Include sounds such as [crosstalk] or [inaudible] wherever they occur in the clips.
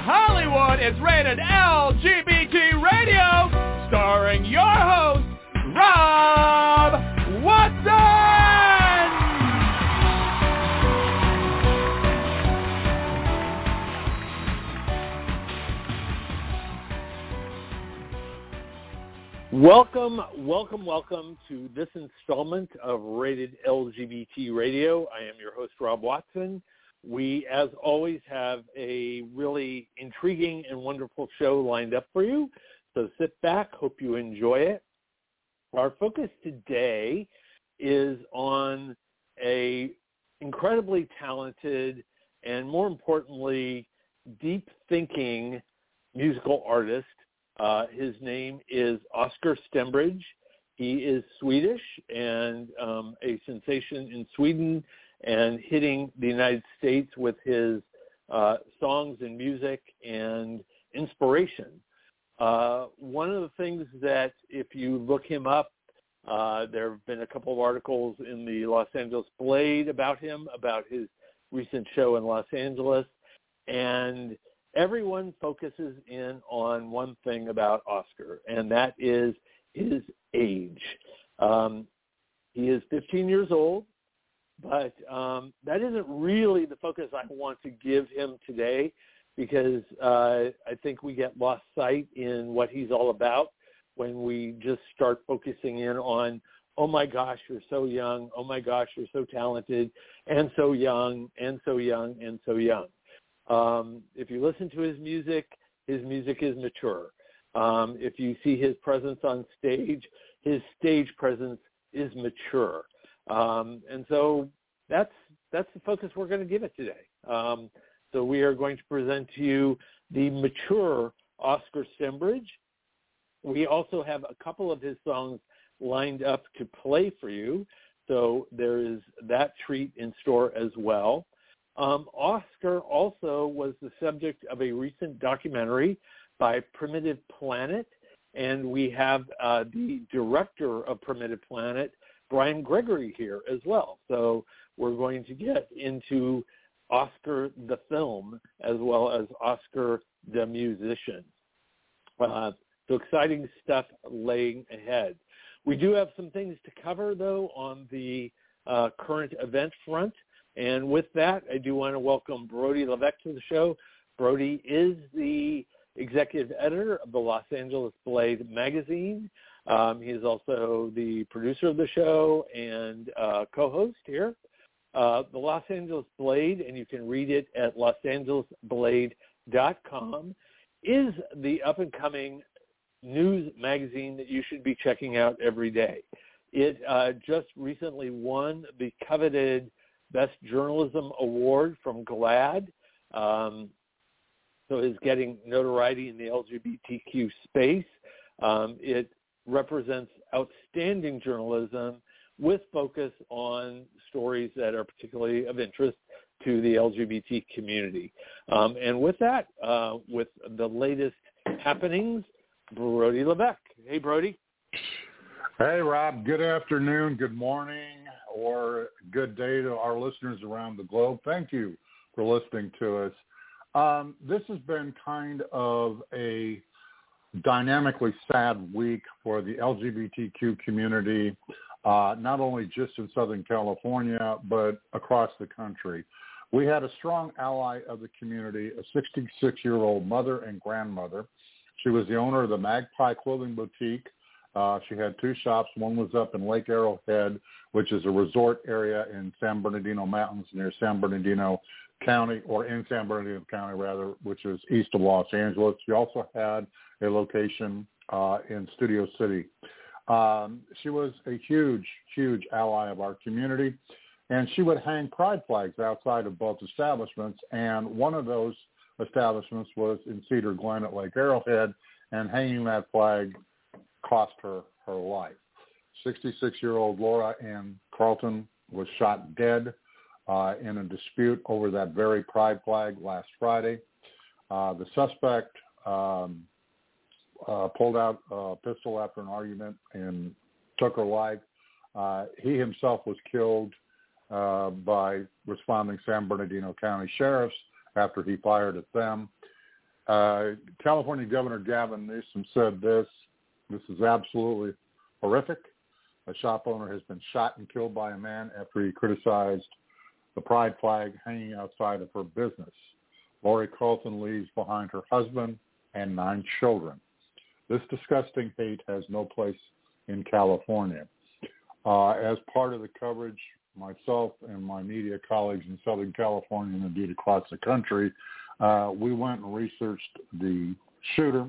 Hollywood, it's rated LGBT Radio, starring your host, Rob Watson! Welcome, welcome, welcome to this installment of Rated LGBT Radio. I am your host, Rob Watson. We, as always, have a really intriguing and wonderful show lined up for you. So sit back. Hope you enjoy it. Our focus today is on a incredibly talented and more importantly, deep thinking musical artist uh, his name is Oscar Stembridge. He is Swedish and um, a sensation in Sweden and hitting the United States with his uh, songs and music and inspiration. Uh, one of the things that if you look him up, uh, there have been a couple of articles in the Los Angeles Blade about him, about his recent show in Los Angeles. And everyone focuses in on one thing about Oscar, and that is his age. Um, he is 15 years old, but um, that isn't really the focus I want to give him today because uh, I think we get lost sight in what he's all about when we just start focusing in on, oh my gosh, you're so young, oh my gosh, you're so talented, and so young, and so young, and so young. Um, if you listen to his music, his music is mature. Um, if you see his presence on stage, his stage presence is mature. Um, and so that's that's the focus we're going to give it today. Um, so we are going to present to you the mature Oscar Stembridge. We also have a couple of his songs lined up to play for you. So there is that treat in store as well. Um, Oscar also was the subject of a recent documentary by Primitive Planet, and we have uh, the director of Primitive Planet, Brian Gregory, here as well. So we're going to get into Oscar the film as well as Oscar the musician. Uh, so exciting stuff laying ahead. We do have some things to cover, though, on the uh, current event front. And with that, I do want to welcome Brody Levesque to the show. Brody is the executive editor of the Los Angeles Blade magazine. Um, he is also the producer of the show and uh, co-host here. Uh, the Los Angeles Blade, and you can read it at losangelesblade.com, is the up-and-coming news magazine that you should be checking out every day. It uh, just recently won the coveted Best Journalism Award from GLAAD. Um, so is getting notoriety in the LGBTQ space. Um, it represents outstanding journalism with focus on stories that are particularly of interest to the LGBT community. Um, and with that, uh, with the latest happenings, Brody Levesque. Hey, Brody. Hey, Rob. Good afternoon, good morning, or good day to our listeners around the globe. Thank you for listening to us. Um, this has been kind of a dynamically sad week for the LGBTQ community, uh, not only just in Southern California, but across the country. We had a strong ally of the community, a 66-year-old mother and grandmother. She was the owner of the Magpie Clothing Boutique uh, she had two shops. One was up in Lake Arrowhead, which is a resort area in San Bernardino Mountains near San Bernardino County, or in San Bernardino County rather, which is east of Los Angeles. She also had a location uh, in Studio City. Um, she was a huge, huge ally of our community, and she would hang pride flags outside of both establishments. And one of those establishments was in Cedar Glen at Lake Arrowhead, and hanging that flag cost her her life. 66-year-old Laura Ann Carlton was shot dead uh, in a dispute over that very pride flag last Friday. Uh, the suspect um, uh, pulled out a pistol after an argument and took her life. Uh, he himself was killed uh, by responding San Bernardino County sheriffs after he fired at them. Uh, California Governor Gavin Newsom said this. This is absolutely horrific. A shop owner has been shot and killed by a man after he criticized the pride flag hanging outside of her business. Lauri Carlton leaves behind her husband and nine children. This disgusting hate has no place in California. Uh, as part of the coverage, myself and my media colleagues in Southern California and indeed across the country, uh, we went and researched the shooter.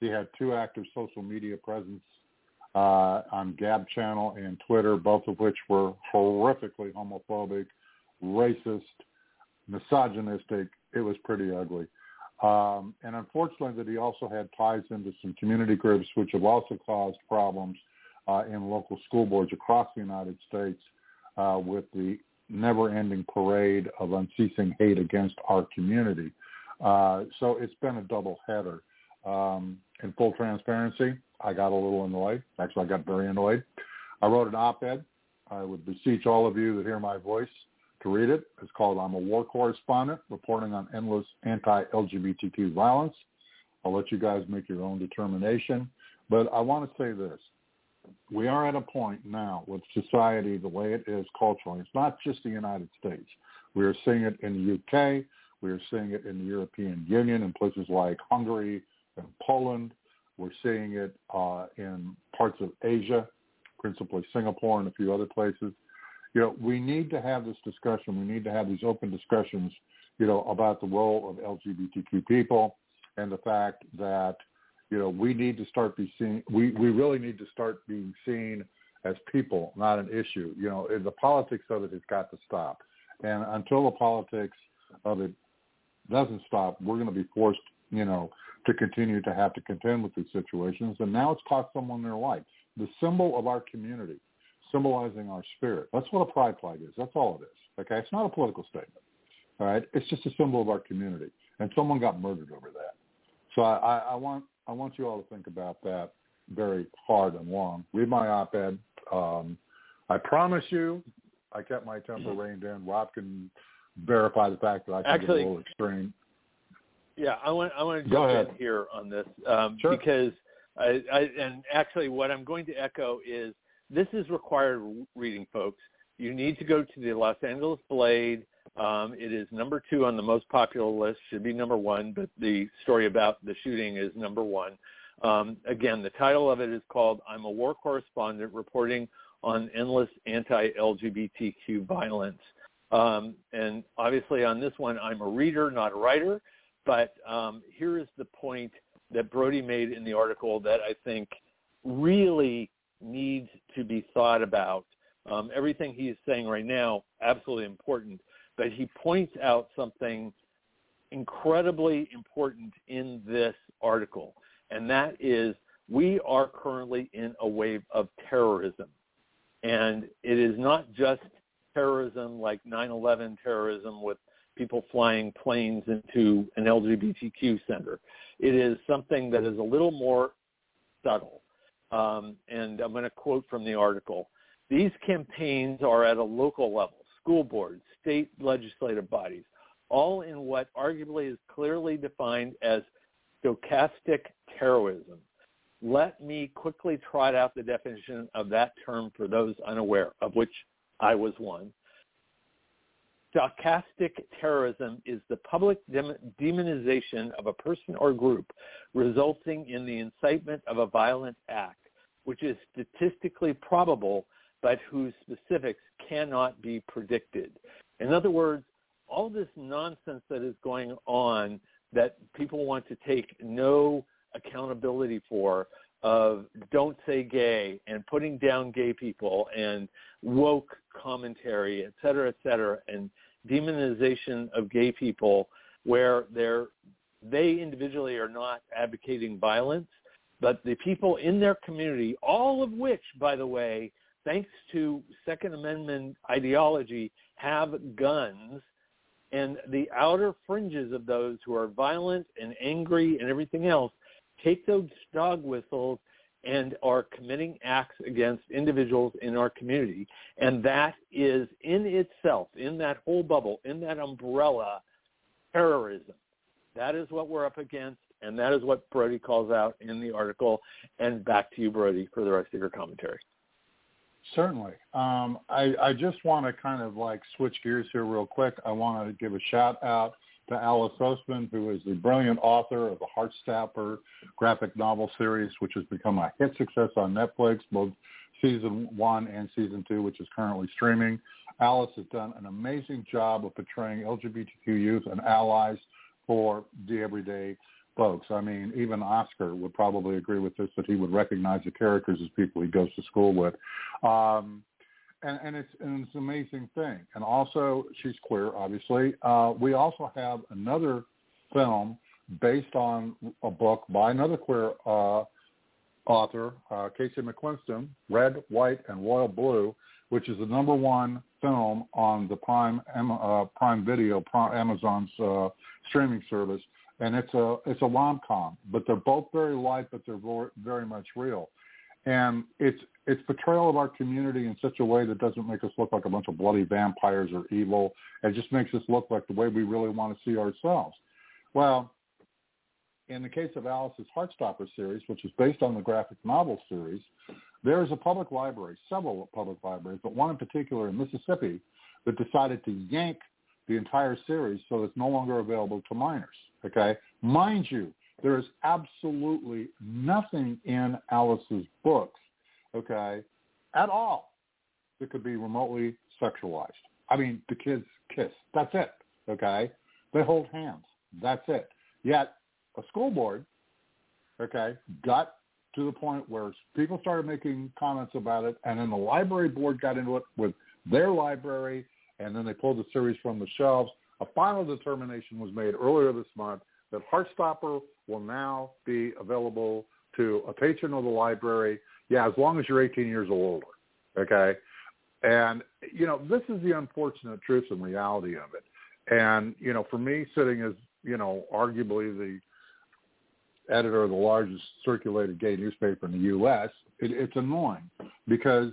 He had two active social media presence uh, on Gab Channel and Twitter, both of which were horrifically homophobic, racist, misogynistic. It was pretty ugly. Um, and unfortunately that he also had ties into some community groups which have also caused problems uh, in local school boards across the United States uh, with the never-ending parade of unceasing hate against our community. Uh, so it's been a double header. Um, in full transparency, I got a little annoyed. Actually, I got very annoyed. I wrote an op-ed. I would beseech all of you that hear my voice to read it. It's called I'm a War Correspondent, reporting on endless anti-LGBTQ violence. I'll let you guys make your own determination. But I want to say this. We are at a point now with society the way it is culturally. It's not just the United States. We are seeing it in the UK. We are seeing it in the European Union in places like Hungary and Poland. We're seeing it uh, in parts of Asia, principally Singapore and a few other places you know, we need to have this discussion. We need to have these open discussions, you know, about the role of LGBTQ people and the fact that, you know, we need to start be seen. We we really need to start being seen as people, not an issue. You know, the politics of it has got to stop. And until the politics of it doesn't stop, we're going to be forced, you know, to continue to have to contend with these situations. And now it's cost someone their life. The symbol of our community symbolizing our spirit. That's what a pride flag is. That's all it is. Okay, it's not a political statement. All right, it's just a symbol of our community, and someone got murdered over that. So I, I I want I want you all to think about that very hard and long. Read my op-ed. Um, I promise you, I kept my temper mm-hmm. reined in. Rob can verify the fact that I can Actually, get a little extreme. Yeah, I want I want to jump in here on this um, sure. because I, I and actually what I'm going to echo is this is required reading, folks. You need to go to the Los Angeles Blade. Um, it is number two on the most popular list. Should be number one, but the story about the shooting is number one. Um, again, the title of it is called "I'm a War Correspondent Reporting on Endless Anti-LGBTQ Violence." Um, and obviously, on this one, I'm a reader, not a writer. But um, here is the point that Brody made in the article that I think really needs to be thought about. Um, everything he is saying right now, absolutely important, but he points out something incredibly important in this article, and that is we are currently in a wave of terrorism. And it is not just terrorism like 9-11 terrorism with people flying planes into an LGBTQ center. It is something that is a little more subtle. Um, and I'm going to quote from the article. These campaigns are at a local level, school boards, state legislative bodies, all in what arguably is clearly defined as stochastic terrorism. Let me quickly trot out the definition of that term for those unaware, of which I was one. Stochastic terrorism is the public demonization of a person or group resulting in the incitement of a violent act which is statistically probable but whose specifics cannot be predicted. In other words, all this nonsense that is going on that people want to take no accountability for of don't say gay and putting down gay people and woke commentary, et cetera, et cetera, and demonization of gay people where they're, they individually are not advocating violence, but the people in their community, all of which, by the way, thanks to Second Amendment ideology, have guns, and the outer fringes of those who are violent and angry and everything else take those dog whistles and are committing acts against individuals in our community. And that is in itself, in that whole bubble, in that umbrella, terrorism. That is what we're up against, and that is what Brody calls out in the article. And back to you, Brody, for the rest of your commentary. Certainly. Um, I, I just want to kind of like switch gears here real quick. I want to give a shout out to Alice Oseman, who is the brilliant author of the Heartstopper graphic novel series, which has become a hit success on Netflix, both season one and season two, which is currently streaming. Alice has done an amazing job of portraying LGBTQ youth and allies for the everyday folks. I mean, even Oscar would probably agree with this that he would recognize the characters as people he goes to school with. Um, and, and it's and it's an amazing thing. And also, she's queer, obviously. Uh, we also have another film based on a book by another queer uh, author, uh, Casey McQuiston, Red, White, and Royal Blue, which is the number one film on the Prime uh, Prime Video, Prime, Amazon's uh, streaming service, and it's a it's a rom com. But they're both very light, but they're very much real, and it's it's portrayal of our community in such a way that doesn't make us look like a bunch of bloody vampires or evil. It just makes us look like the way we really want to see ourselves. Well, in the case of Alice's Heartstopper series, which is based on the graphic novel series, there is a public library, several public libraries, but one in particular in Mississippi that decided to yank the entire series so it's no longer available to minors. Okay, mind you, there is absolutely nothing in Alice's books okay, at all that could be remotely sexualized. I mean, the kids kiss. That's it. Okay, they hold hands. That's it. Yet a school board, okay, got to the point where people started making comments about it, and then the library board got into it with their library, and then they pulled the series from the shelves. A final determination was made earlier this month that Heartstopper will now be available to a patron of the library yeah, as long as you're 18 years or older. Okay. And, you know, this is the unfortunate truth and reality of it. And, you know, for me sitting as, you know, arguably the editor of the largest circulated gay newspaper in the U.S., it, it's annoying because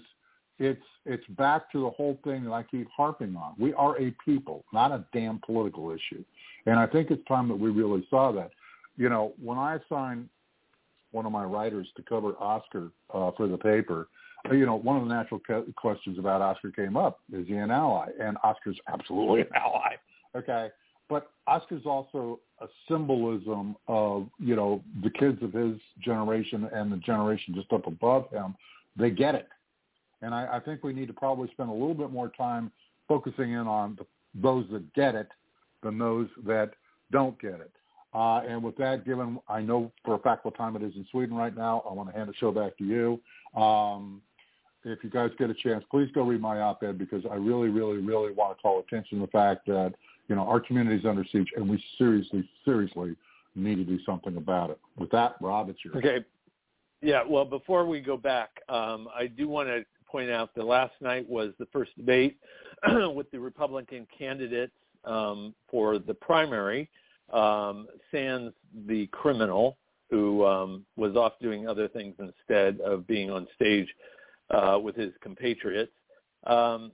it's it's back to the whole thing that I keep harping on. We are a people, not a damn political issue. And I think it's time that we really saw that. You know, when I signed one of my writers to cover Oscar uh, for the paper, uh, you know, one of the natural questions about Oscar came up: Is he an ally? And Oscar's absolutely [laughs] an ally. Okay, but Oscar's also a symbolism of you know the kids of his generation and the generation just up above him. They get it, and I, I think we need to probably spend a little bit more time focusing in on the, those that get it than those that don't get it. Uh, and with that, given I know for a fact what time it is in Sweden right now, I want to hand the show back to you. Um, if you guys get a chance, please go read my op-ed because I really, really, really want to call attention to the fact that you know our community is under siege, and we seriously, seriously need to do something about it. With that, Rob, it's yours. Okay. Yeah. Well, before we go back, um, I do want to point out that last night was the first debate [clears throat] with the Republican candidates um, for the primary um, sans the criminal who um, was off doing other things instead of being on stage uh, with his compatriots. Um,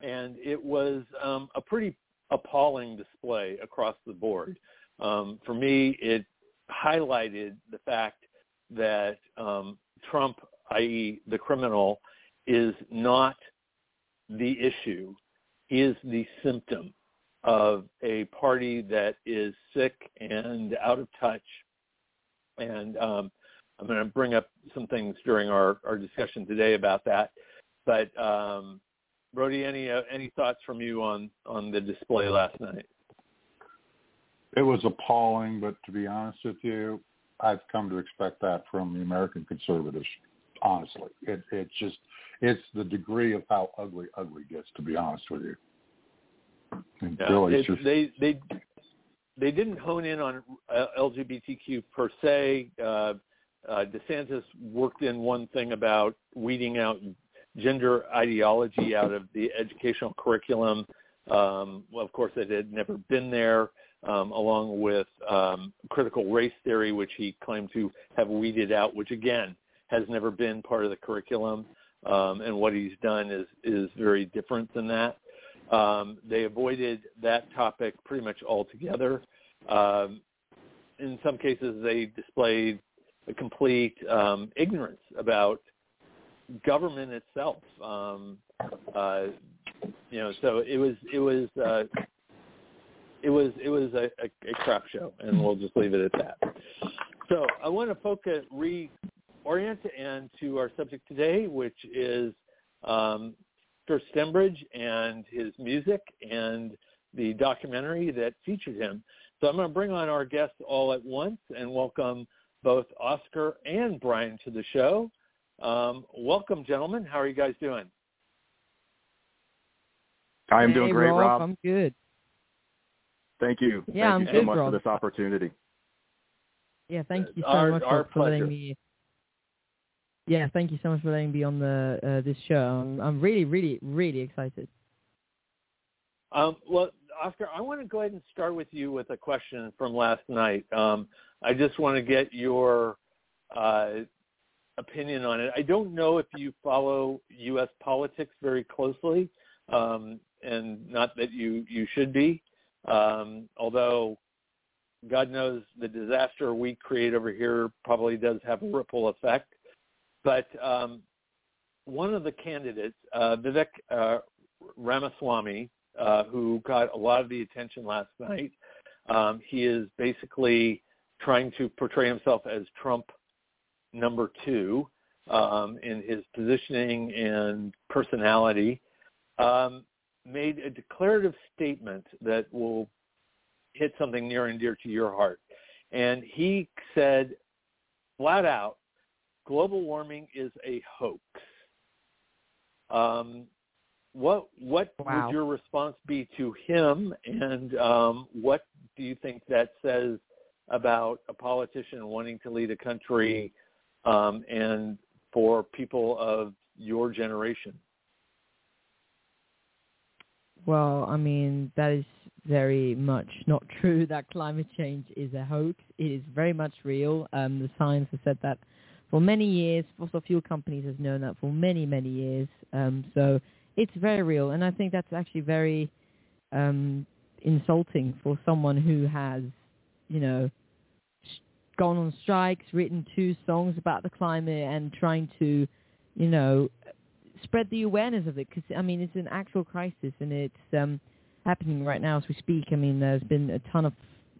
and it was um, a pretty appalling display across the board. Um, for me, it highlighted the fact that um, Trump, i.e. the criminal, is not the issue. Is the symptom of a party that is sick and out of touch. And um, I'm going to bring up some things during our, our discussion today about that. But um, Brody, any uh, any thoughts from you on on the display last night? It was appalling, but to be honest with you, I've come to expect that from the American conservatives. Honestly, it it just it's the degree of how ugly ugly gets. To be honest with you. Yeah, it, just... They they they didn't hone in on uh, LGBTQ per se. Uh, uh, DeSantis worked in one thing about weeding out gender ideology out of the educational curriculum. Um, well, of course, it had never been there, um, along with um, critical race theory, which he claimed to have weeded out, which again has never been part of the curriculum. Um, and what he's done is is very different than that. Um, they avoided that topic pretty much altogether. Um, in some cases, they displayed a complete um, ignorance about government itself. Um, uh, you know, so it was it was uh, it was it was a, a, a crap show, and we'll just leave it at that. So I want to focus reorient and to our subject today, which is um, Kirk Stembridge and his music and the documentary that featured him. So I'm going to bring on our guests all at once and welcome both Oscar and Brian to the show. Um, welcome, gentlemen. How are you guys doing? I am hey, doing great, Rob. Rob. I'm good. Thank you. Yeah, Thank I'm you so good, much Rob. for this opportunity. Yeah, thank you so Our- much our for, for letting me. Yeah, thank you so much for letting me on the uh, this show. I'm, I'm really, really, really excited. Um, well, Oscar, I want to go ahead and start with you with a question from last night. Um, I just want to get your uh, opinion on it. I don't know if you follow U.S. politics very closely, um, and not that you, you should be, um, although God knows the disaster we create over here probably does have a ripple effect. But um, one of the candidates, uh, Vivek uh, Ramaswamy, uh, who got a lot of the attention last night. Um, he is basically trying to portray himself as Trump number two um, in his positioning and personality. Um, made a declarative statement that will hit something near and dear to your heart. And he said flat out, global warming is a hoax. Um, what what Wow. would your response be to him, and um, what do you think that says about a politician wanting to lead a country, um, and for people of your generation? Well, I mean, that is very much not true [laughs] that climate change is a hoax. It is very much real. Um, the science has said that for many years. Fossil fuel companies have known that for many, many years. Um, so it's very real. And I think that's actually very um, insulting for someone who has, you know, gone on strikes, written two songs about the climate and trying to, you know, spread the awareness of it because I mean it's an actual crisis and it's um, happening right now as we speak. I mean there's been a ton of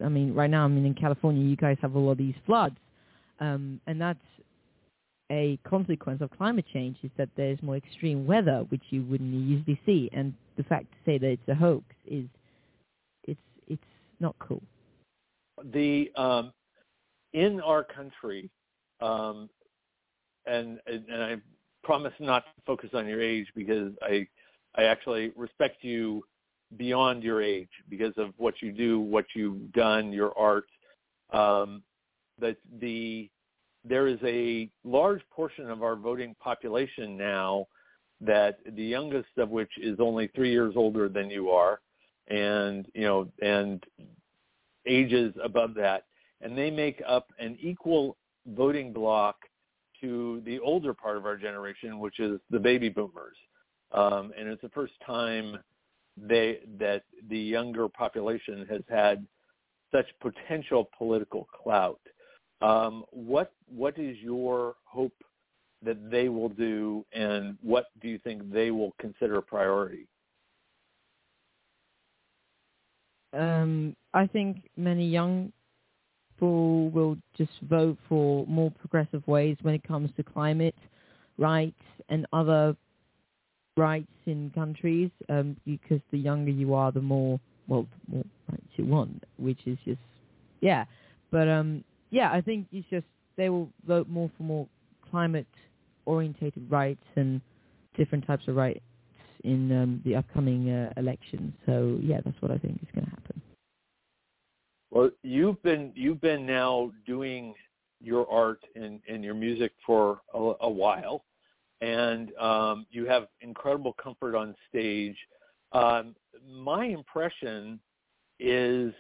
I mean right now I mean in California you guys have all of these floods um, and that's a consequence of climate change is that there's more extreme weather which you wouldn't usually see and the fact to say that it's a hoax is it's it's not cool. the um, in our country, um, and and I promise not to focus on your age because I I actually respect you beyond your age because of what you do, what you've done, your art. Um, that the there is a large portion of our voting population now that the youngest of which is only three years older than you are, and you know, and ages above that, and they make up an equal voting block to the older part of our generation, which is the baby boomers. Um, and it's the first time they that the younger population has had such potential political clout. Um, what what is your hope that they will do, and what do you think they will consider a priority? Um, I think many young people will just vote for more progressive ways when it comes to climate rights and other rights in countries. Um, because the younger you are, the more well, the more rights you want, which is just yeah. But um, yeah, I think it's just they will vote more for more climate orientated rights and different types of rights in um, the upcoming uh, elections. So yeah, that's what I think is going to happen. Well, you've been you've been now doing your art and, and your music for a, a while, and um, you have incredible comfort on stage. Um, my impression is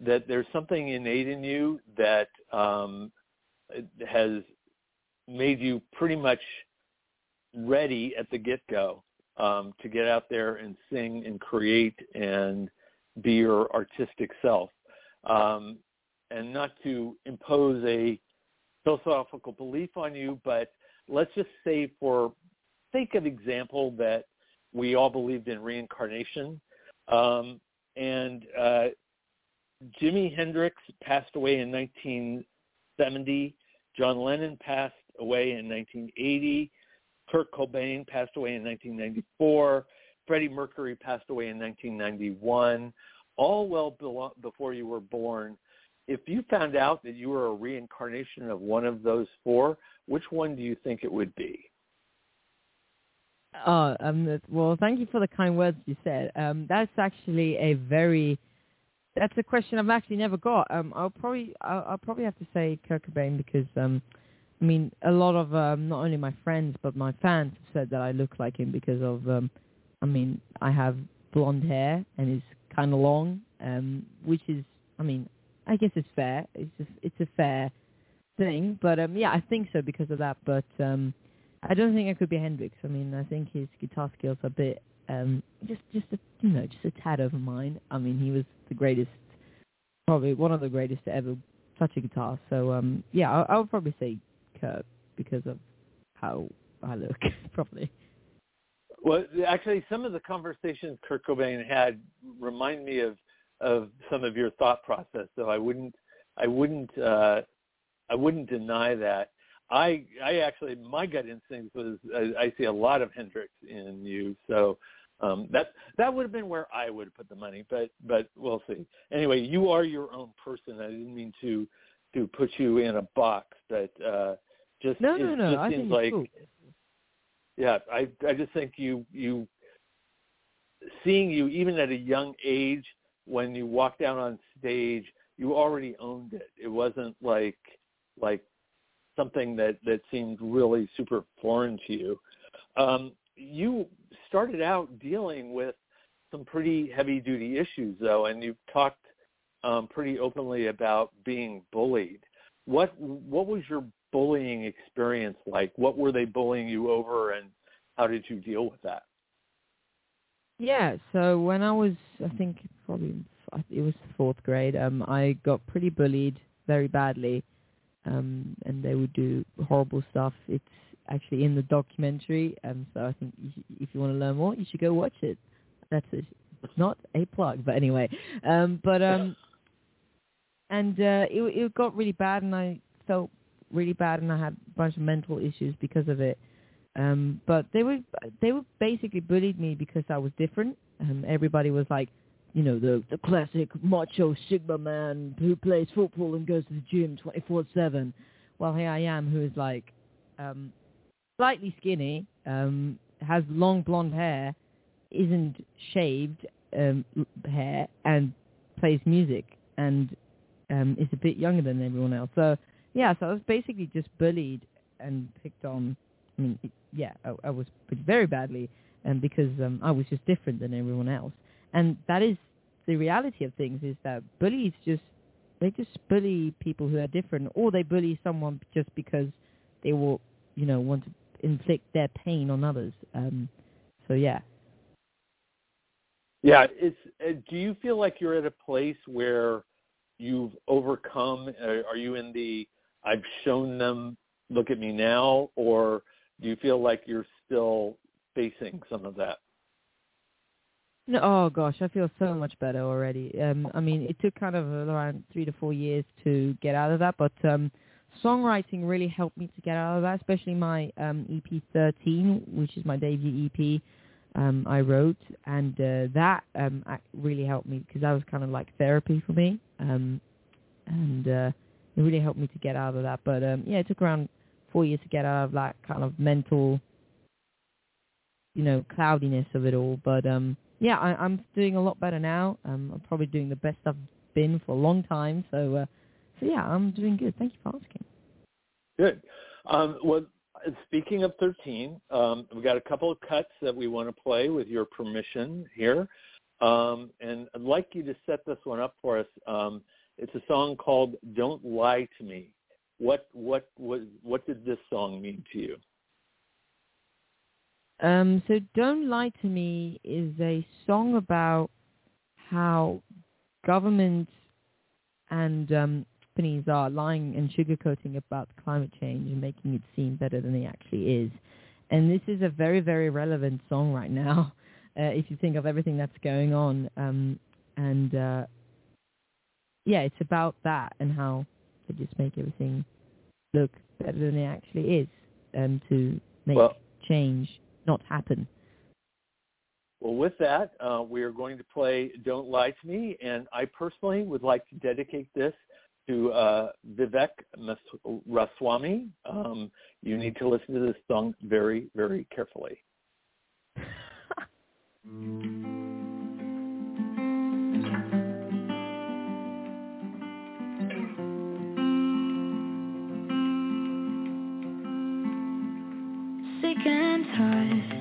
that there's something innate in you that um, has made you pretty much ready at the get-go um, to get out there and sing and create and be your artistic self. um, and not to impose a philosophical belief on you, but let's just say for sake of example that we all believed in reincarnation. Um, and uh, Jimi Hendrix passed away in 1970. John Lennon passed away in 1980. Kurt Cobain passed away in 1994. Freddie Mercury passed away in 1991. All well before you were born. If you found out that you were a reincarnation of one of those four, which one do you think it would be? Oh, um, well, thank you for the kind words you said. Um, that's actually a very, that's a question I've actually never got. Um, I'll probably, I'll, I'll probably have to say Kurt Cobain because, um, I mean, a lot of um, not only my friends but my fans have said that I look like him because of, um, I mean, I have blonde hair and it's kind of long, um, which is, I mean, I guess it's fair. It's a, it's a fair thing, but um, yeah, I think so because of that. But um, I don't think I could be Hendrix. I mean, I think his guitar skills are a bit um, just just a, you know just a tad over mine. I mean, he was the greatest, probably one of the greatest to ever touch a guitar. So um, yeah, I, I would probably say Kurt because of how I look, [laughs] probably. Well, actually, some of the conversations Kurt Cobain had remind me of of some of your thought process. So I wouldn't I wouldn't uh, I wouldn't deny that. I I actually my gut instinct was I, I see a lot of Hendrix in you, so um, that that would have been where I would have put the money, but but we'll see. Anyway, you are your own person. I didn't mean to to put you in a box, but uh, just no, it no, no. just I seems like cool. yeah, I I just think you you seeing you even at a young age when you walked down on stage, you already owned it. It wasn't like like something that that seemed really super foreign to you. Um, you started out dealing with some pretty heavy duty issues though, and you've talked um, pretty openly about being bullied. What what was your bullying experience like? What were they bullying you over, and how did you deal with that? Yeah, so when I was, I think probably it was fourth grade, um, I got pretty bullied very badly um, and they would do horrible stuff. It's actually in the documentary, um, so I think you, if you want to learn more, you should go watch it. That's a, not a plug, but anyway. Um, but um, and uh, it it got really bad, and I felt really bad, and I had a bunch of mental issues because of it. Um, but they were they were basically bullied me because I was different. Um, everybody was like, you know, the the classic macho Sigma man who plays football and goes to the gym 24/7. Well, here I am, who is like um, slightly skinny, um, has long blonde hair, isn't shaved um, hair, and plays music, and um, is a bit younger than everyone else. So yeah, so I was basically just bullied and picked on. I mean, it, yeah, I, I was very badly, and um, because um, I was just different than everyone else and that is the reality of things is that bullies just they just bully people who are different or they bully someone just because they will you know want to inflict their pain on others. Um so yeah. Yeah it's uh, do you feel like you're at a place where you've overcome uh, are you in the i've shown them look at me now or do you feel like you're still facing some of that? No, oh gosh, I feel so much better already. Um, I mean, it took kind of around three to four years to get out of that, but um, songwriting really helped me to get out of that, especially my um, EP 13, which is my debut EP. Um, I wrote, and uh, that um, really helped me because that was kind of like therapy for me, um, and uh, it really helped me to get out of that. But um, yeah, it took around four years to get out of that kind of mental, you know, cloudiness of it all. But um, yeah, I, I'm doing a lot better now. Um, I'm probably doing the best I've been for a long time. So, uh, so yeah, I'm doing good. Thank you for asking. Good. Um, well, speaking of 13, um, we've got a couple of cuts that we want to play with your permission here. Um, and I'd like you to set this one up for us. Um, it's a song called "Don't Lie to Me." What what what what did this song mean to you? Um, so Don't Lie to Me is a song about how government and um, companies are lying and sugarcoating about climate change and making it seem better than it actually is. And this is a very, very relevant song right now, [laughs] uh, if you think of everything that's going on. Um, and uh, yeah, it's about that and how they just make everything look better than it actually is, and to make Well- change not happen. Well, with that, uh, we are going to play "Don't Lie to Me," and I personally would like to dedicate this to uh, Vivek Ramaswamy. Um, you need to listen to this song very, very carefully. sick and tired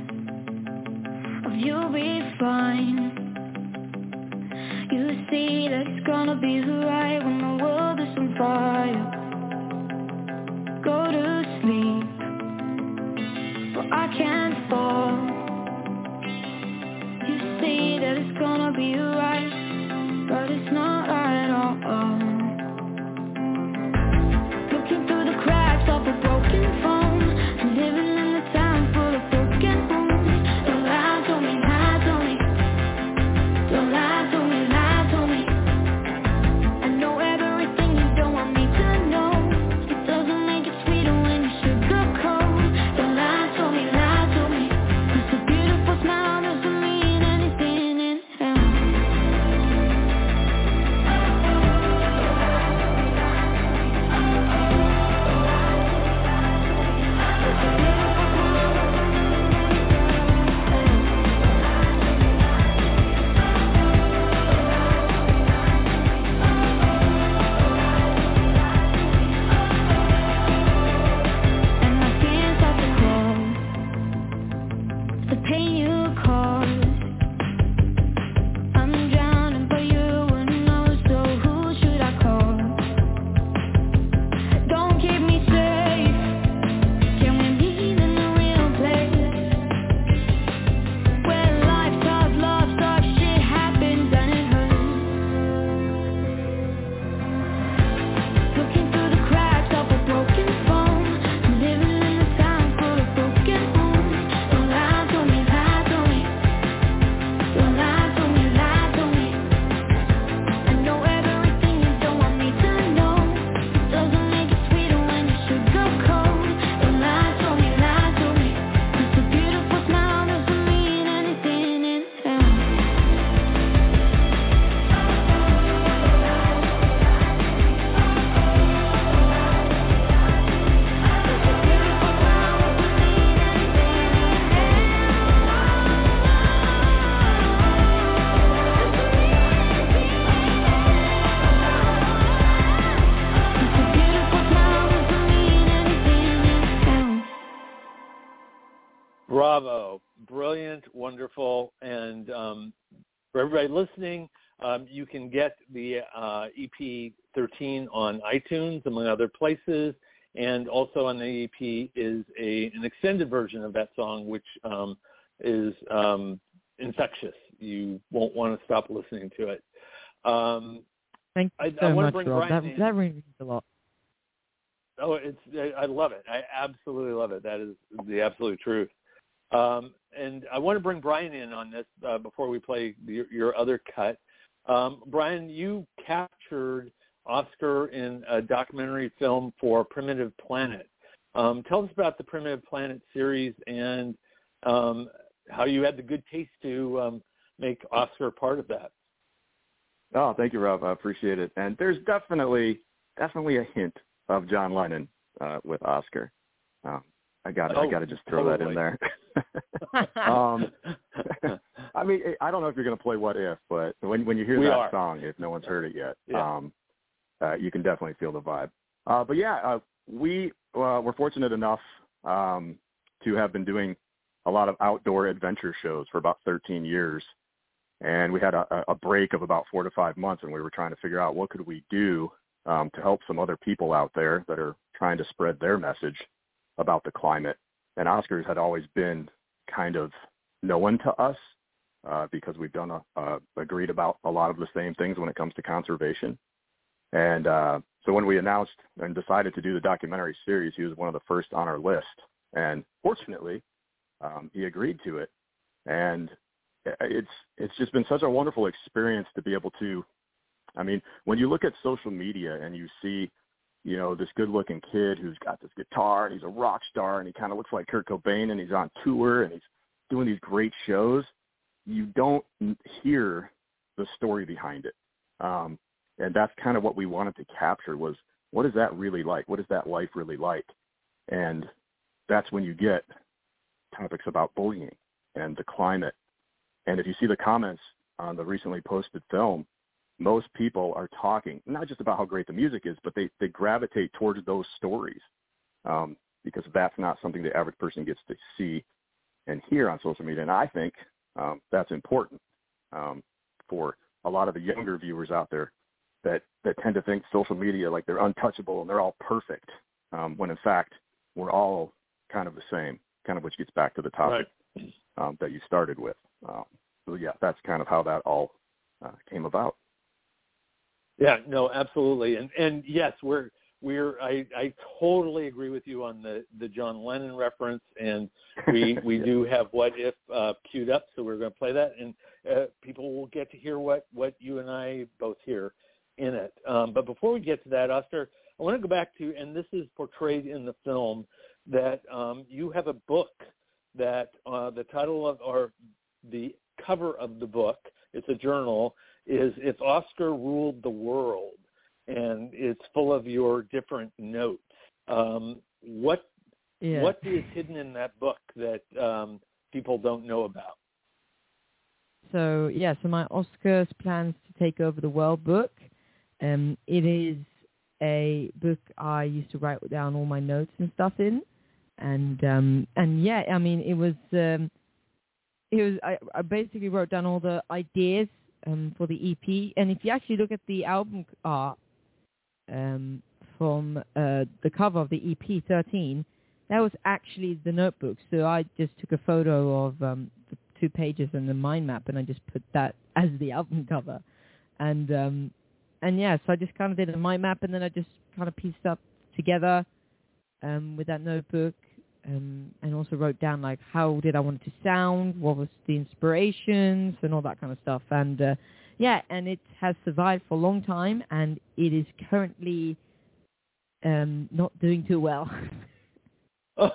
of you be fine. You see that it's gonna be alright everybody listening, um, you can get the uh, EP 13 on iTunes, among other places. And also on the EP is a, an extended version of that song, which um, is um, infectious. You won't want to stop listening to it. Um, Thank you I- so I wanna much, bring Rob. Brian That, that means a lot. Oh, it's I I love it. I absolutely love it. That is the absolute truth. Um, and I want to bring Brian in on this uh, before we play your, your other cut. Um, Brian, you captured Oscar in a documentary film for Primitive Planet. Um, tell us about the Primitive Planet series and um, how you had the good taste to um, make Oscar part of that. Oh, thank you, Rob. I appreciate it. And there's definitely, definitely a hint of John Lennon uh, with Oscar. Um, I got, I Oh, got to just throw that in there. [laughs] [laughs] um, [laughs] I mean, I don't know if you're going to play What If, but when when you hear We that are. song, if no one's heard it yet, Yeah. um, uh, you can definitely feel the vibe. Uh, but yeah, uh, we uh, were fortunate enough um, to have been doing a lot of outdoor adventure shows for about 13 years, and we had a, a break of about four to five months, and we were trying to figure out what could we do um, to help some other people out there that are trying to spread their message about the climate. And Oscars had always been kind of known to us uh, because we've done a, uh, agreed about a lot of the same things when it comes to conservation. And uh, so when we announced and decided to do the documentary series, he was one of the first on our list. And fortunately, um, he agreed to it. And it's it's just been such a wonderful experience to be able to. I mean, when you look at social media and you see, you know, this good-looking kid who's got this guitar and he's a rock star and he kind of looks like Kurt Cobain and he's on tour and he's doing these great shows, you don't hear the story behind it. Um, and that's kind of what we wanted to capture was what is that really like? What is that life really like? And that's when you get topics about bullying and the climate. And if you see the comments on the recently posted film, most people are talking not just about how great the music is, but they, they gravitate towards those stories um, because that's not something the average person gets to see and hear on social media. And I think um, that's important um, for a lot of the younger viewers out there that that tend to think social media like they're untouchable and they're all perfect, um, when in fact we're all kind of the same. Kind of which gets back to the topic Right. um, that you started with. Um, so yeah, that's kind of how that all uh, came about. Yeah, no, absolutely. And and yes, we're we're I, I totally agree with you on the, the John Lennon reference and we [laughs] we Yeah. do have what if uh, queued up, so we're going to play that and uh, people will get to hear what what you and I both hear in it. Um, but before we get to that, Oscar, I want to go back to and this is portrayed in the film that um, you have a book that uh, the title of or the cover of the book, it's a journal, is If Oscar Ruled the World and it's full of your different notes. Um, what Yeah. what is hidden in that book that um, people don't know about? So yeah, so my Oscars plans to take over the world book. Um, it is a book I used to write down all my notes and stuff in, and um, and yeah, I mean it was um, it was I, I basically wrote down all the ideas um, for the EP, and if you actually look at the album art um, from uh, the cover of the EP 13, that was actually the notebook. So I just took a photo of um, the two pages and the mind map, and I just put that [laughs] as the album cover. And um, and yeah, so I just kind of did a mind map, and then I just kind of pieced up together um, with that notebook, um, and also wrote down like how did I want it to sound, what was the inspirations, and all that kind of stuff. And uh, yeah, and it has survived for a long time, and it is currently um, not doing too well. [laughs]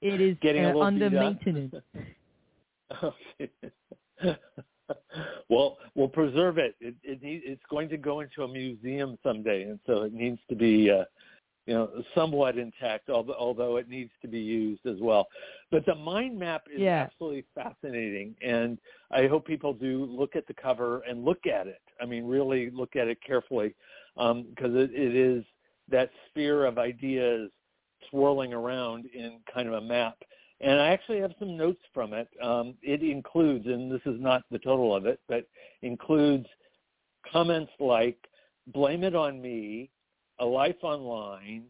it is [laughs] Getting uh, under maintenance. [laughs] Well, we'll preserve it. It, it it's going to go into a museum someday, and so it needs to be, uh, you know, somewhat intact, although, although it needs to be used as well. But the mind map is Yeah. absolutely fascinating, and I hope people do look at the cover and look at it. I mean, really look at it carefully, because it, it is that sphere of ideas swirling around in kind of a map. And I actually have some notes from it. Um, it includes, and this is not the total of it, but includes comments like blame it on me, a life online,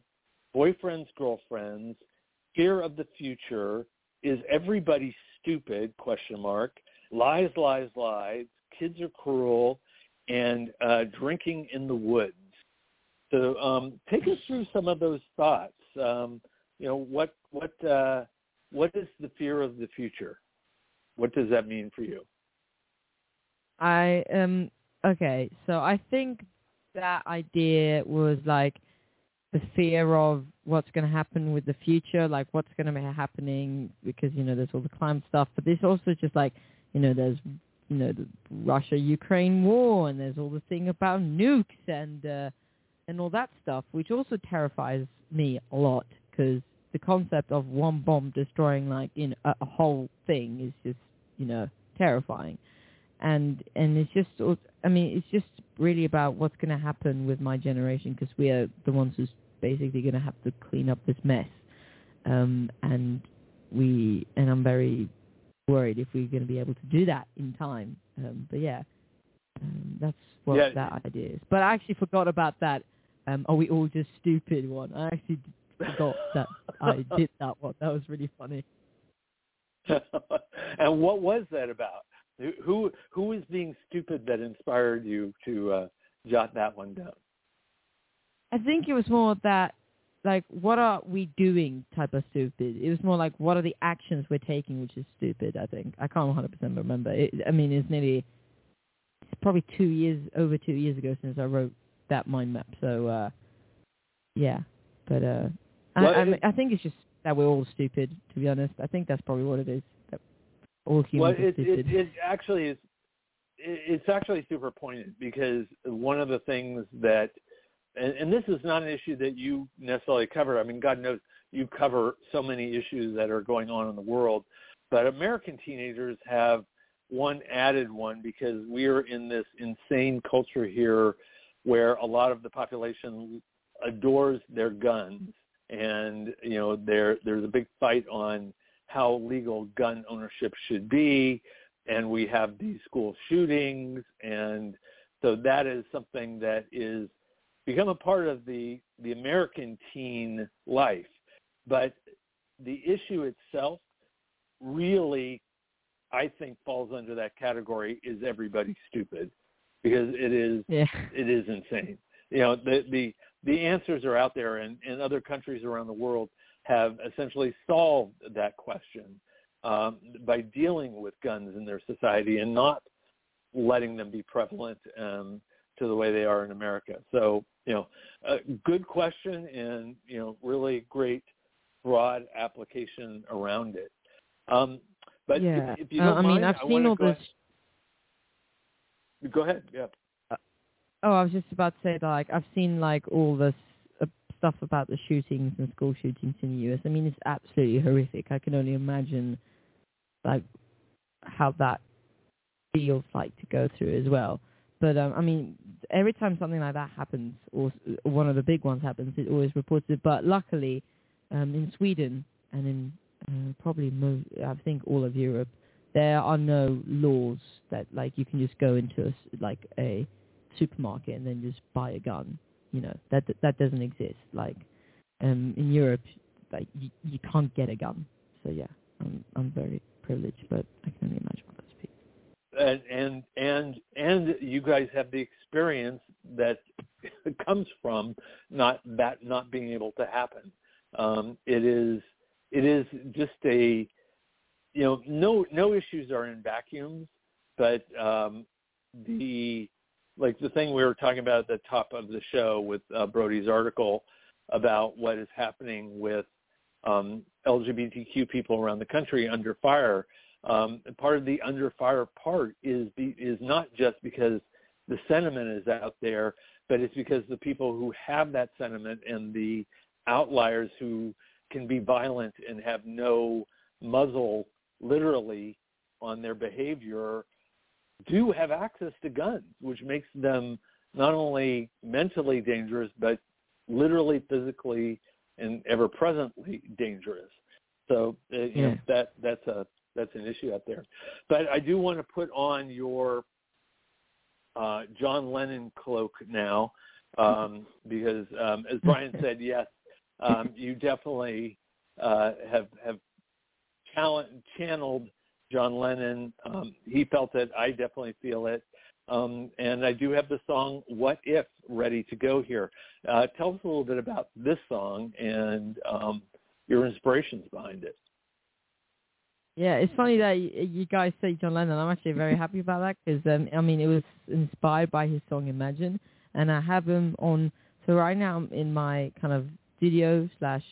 boyfriends, girlfriends, fear of the future, is everybody stupid, question mark, lies, lies, lies, kids are cruel, and uh, drinking in the woods. So um, take us through some of those thoughts. Um, you know, what, what, uh, what is the fear of the future? What does that mean for you? I um okay, so I think that idea was like the fear of what's going to happen with the future, like what's going to be happening because you know there's all the climate stuff, but there's also just like you know there's you know the Russia Ukraine war and there's all the thing about nukes and uh, and all that stuff, which also terrifies me a lot because the concept of one bomb destroying like you know a, whole thing is just you know terrifying. And and it's just I mean it's just really about what's going to happen with my generation because we are the ones who's basically going to have to clean up this mess. Um and we and I'm very worried if we're going to be able to do that in time. Um but yeah um, that's what Yeah. that idea is. But I actually forgot about that um are we all just stupid one? I actually forgot that [laughs] I did that one. That was really funny. [laughs] And what was that about? Who- Who was being stupid that inspired you to uh, jot that one down. I think it was more that, like, what are we doing type of stupid. It was more like, what are the actions we're taking, which is stupid, I think. I can't 100% remember. It, I mean, it's nearly, it's probably two years, over two years ago since I wrote that mind map. So, uh, yeah. But, uh, I, I, I think it's just that we're all stupid, to be honest. I think that's probably what it is. That all humans well, are it, stupid. it, it actually is. it- It's actually super pointed because one of the things that, and, and this is not an issue that you necessarily cover. I mean, God knows you cover so many issues that are going on in the world, but American teenagers have one added one because we are in this insane culture here where a lot of the population adores their guns and you know there there's a big fight on how legal gun ownership should be and we have these school shootings and so that is something that is become a part of the the American teen life but the issue itself really I think falls under that category is everybody stupid because it is yeah. it is insane. You know, the the the answers are out there, and, in other countries around the world have essentially solved that question um, by dealing with guns in their society and not letting them be prevalent um, to the way they are in America. So, you know, a good question, and you know, really great broad application around it. Um, but yeah. if, if you Uh, don't I mean, mind, I've I seen all go this. Go ahead. Yeah. Oh, I was just about to say that, like I've seen like all this uh, stuff about the shootings and school shootings in the U.S. I mean, it's absolutely horrific. I can only imagine like how that feels like to go through as well. But um, I mean, every time something like that happens, or one of the big ones happens, it always reports it. But luckily, um, in Sweden and in uh, probably mo- I think all of Europe, there are no laws that like you can just go into a, like a supermarket and then just buy a gun. You know that that doesn't exist. Like um, in Europe, like you, you can't get a gun. So yeah, I'm I'm very privileged, but I can only imagine what those people. and and and and you guys have the experience that [laughs] comes from not that not being able to happen. Um, it is it is just a you know no no issues are in vacuums, but um, the like the thing we were talking about at the top of the show with uh, Brody's article about what is happening with um, LGBTQ people around the country under fire um, part of the under fire part is be, is not just because the sentiment is out there, but it's because the people who have that sentiment and the outliers who can be violent and have no muzzle literally on their behavior do have access to guns, which makes them not only mentally dangerous, but literally, physically, and ever presently dangerous. So uh, you know, that that's a that's an issue out there. But I do want to put on your uh, John Lennon cloak now, um, because um, as Brian said, [laughs] yes, um, you definitely uh, have have chal- channeled John Lennon. Um, he felt it. I definitely feel it. Um, and I do have the song "What If" ready to go here. Uh, tell us a little bit about this song and um, your inspirations behind it. Yeah, it's funny that you guys say John Lennon. I'm actually very happy about that because um, I mean it was inspired by his song Imagine, and I have him on. So right now I'm in my kind of studio slash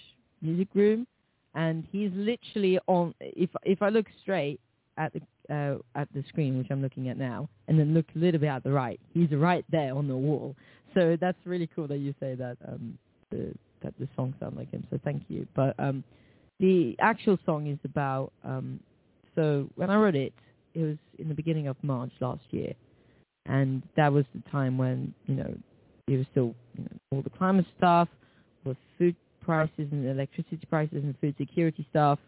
music room, and he's literally on. If if I look straight at the uh, at the screen, which I'm looking at now, and then look a little bit at the right, he's right there on the wall. So that's really cool that you say that um, the, that the song sounds like him. So thank you. But um, the actual song is about um so when I wrote it it was in the beginning of March last year and that was the time when you know it was still you know all the climate stuff with food prices and electricity prices and food security stuff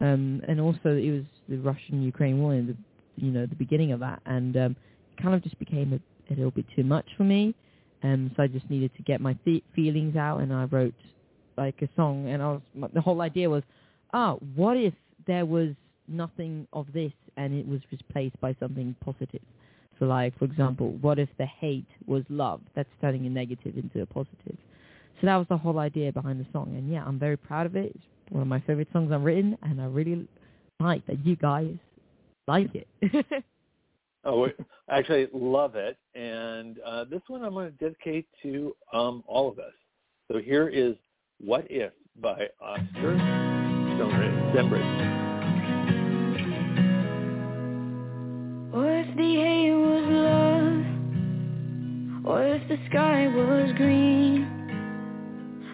um and also it was the Russian Ukraine war in the you know the beginning of that and um it kind of just became a, a little bit too much for me um so I just needed to get my th- feelings out and I wrote like a song, and I was my- the whole idea was, ah, what if there was nothing of this and it was replaced by something positive? So like, for example, what if the hate was love? That's turning a negative into a positive. So that was the whole idea behind the song. And yeah, I'm very proud of it. It's one of my favorite songs I've written, and I really like that you guys like it. [laughs] Oh, we actually love it. And uh, this one I'm going to dedicate to um, all of us. So here is What If by Oscar Stembridge. What if the hate was love? What if the sky was green?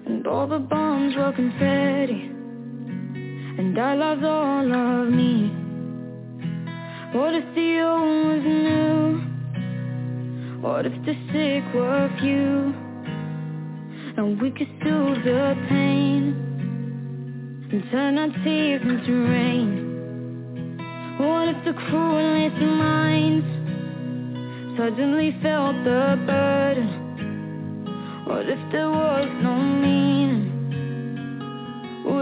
And all the bombs were confetti? And I loved all of me? What if the old was new? What if the sick were few? And we could soothe the pain And turn our tears into rain what if the cruelest minds suddenly felt the burden? What if there was no meaning?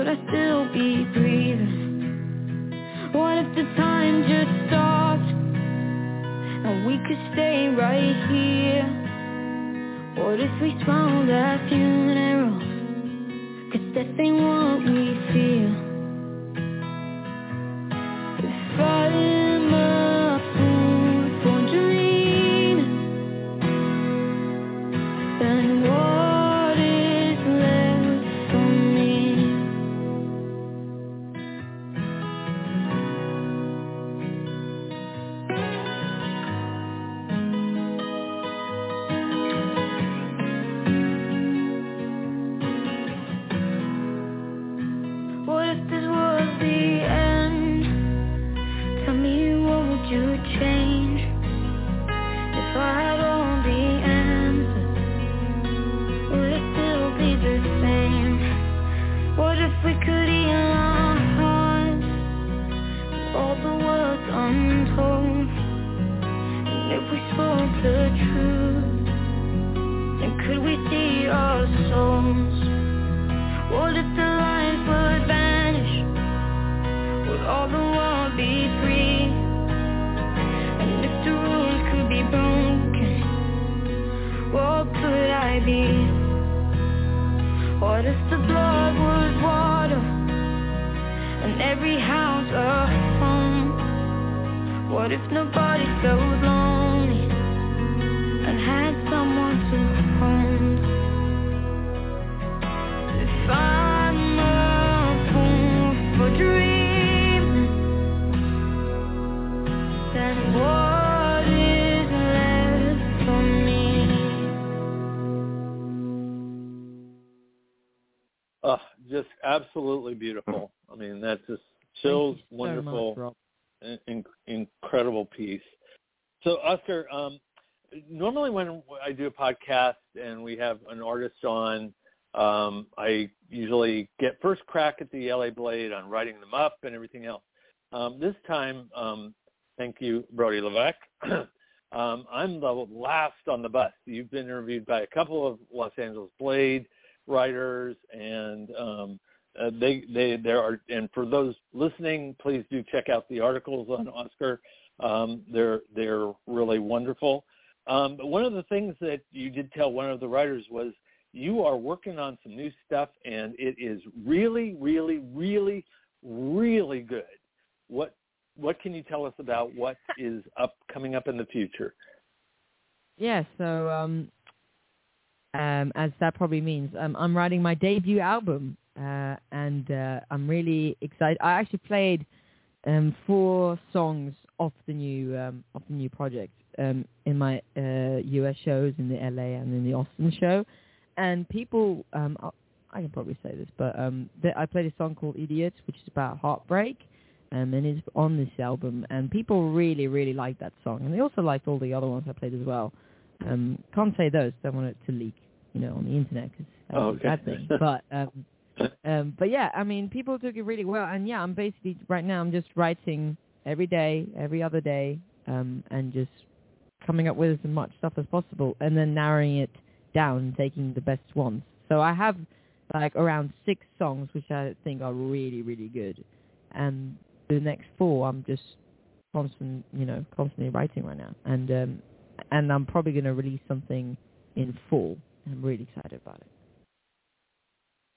Would I still be breathing? What if the time just stopped and we could stay right here? What if we smiled at funerals? Cause ain't what we feel. Every house a home? What if nobody felt lonely and had someone to hold? If I'm a fool for dreaming, then what? Oh, just absolutely beautiful. I mean, that's just chills, so wonderful, much, in, incredible piece. So, Oscar, um, normally when I do a podcast and we have an artist on, um, I usually get first crack at the LA Blade on writing them up and everything else. Um, this time, um, thank you, Brody Levesque. [clears throat] um, I'm the last on the bus. You've been interviewed by a couple of Los Angeles Blade writers, and um, uh, they they there are. And for those listening, please do check out the articles on Oscar. Um, they're they're really wonderful. Um, but one of the things that you did tell one of the writers was you are working on some new stuff, and it is really, really, really, really good. What what can you tell us about what [laughs] is up coming up in the future? Yeah, so um, um, as that probably means, um, I'm writing my debut album, uh, and uh, I'm really excited. I actually played um, four songs off the new um, off the new project um, in my uh, US shows in the LA and in the Austin show, and people, um, I, can probably say this, but um, th- I played a song called "Idiots," which is about heartbreak. Um, and it's on this album, and people really, really like that song, and they also liked all the other ones I played as well. Um, can't say those; don't want it to leak, you know, on the internet because that's Oh, a bad thing. [laughs] But [laughs] um, but yeah, I mean, people took it really well, and yeah, I'm basically right now I'm just writing every day, every other day, um, and just coming up with as much stuff as possible, and then narrowing it down, taking the best ones. So I have like around six songs which I think are really, really good, and the next four I'm just constant, you know, constantly writing right now, and um, and I'm probably going to release something in full. I'm really excited about it.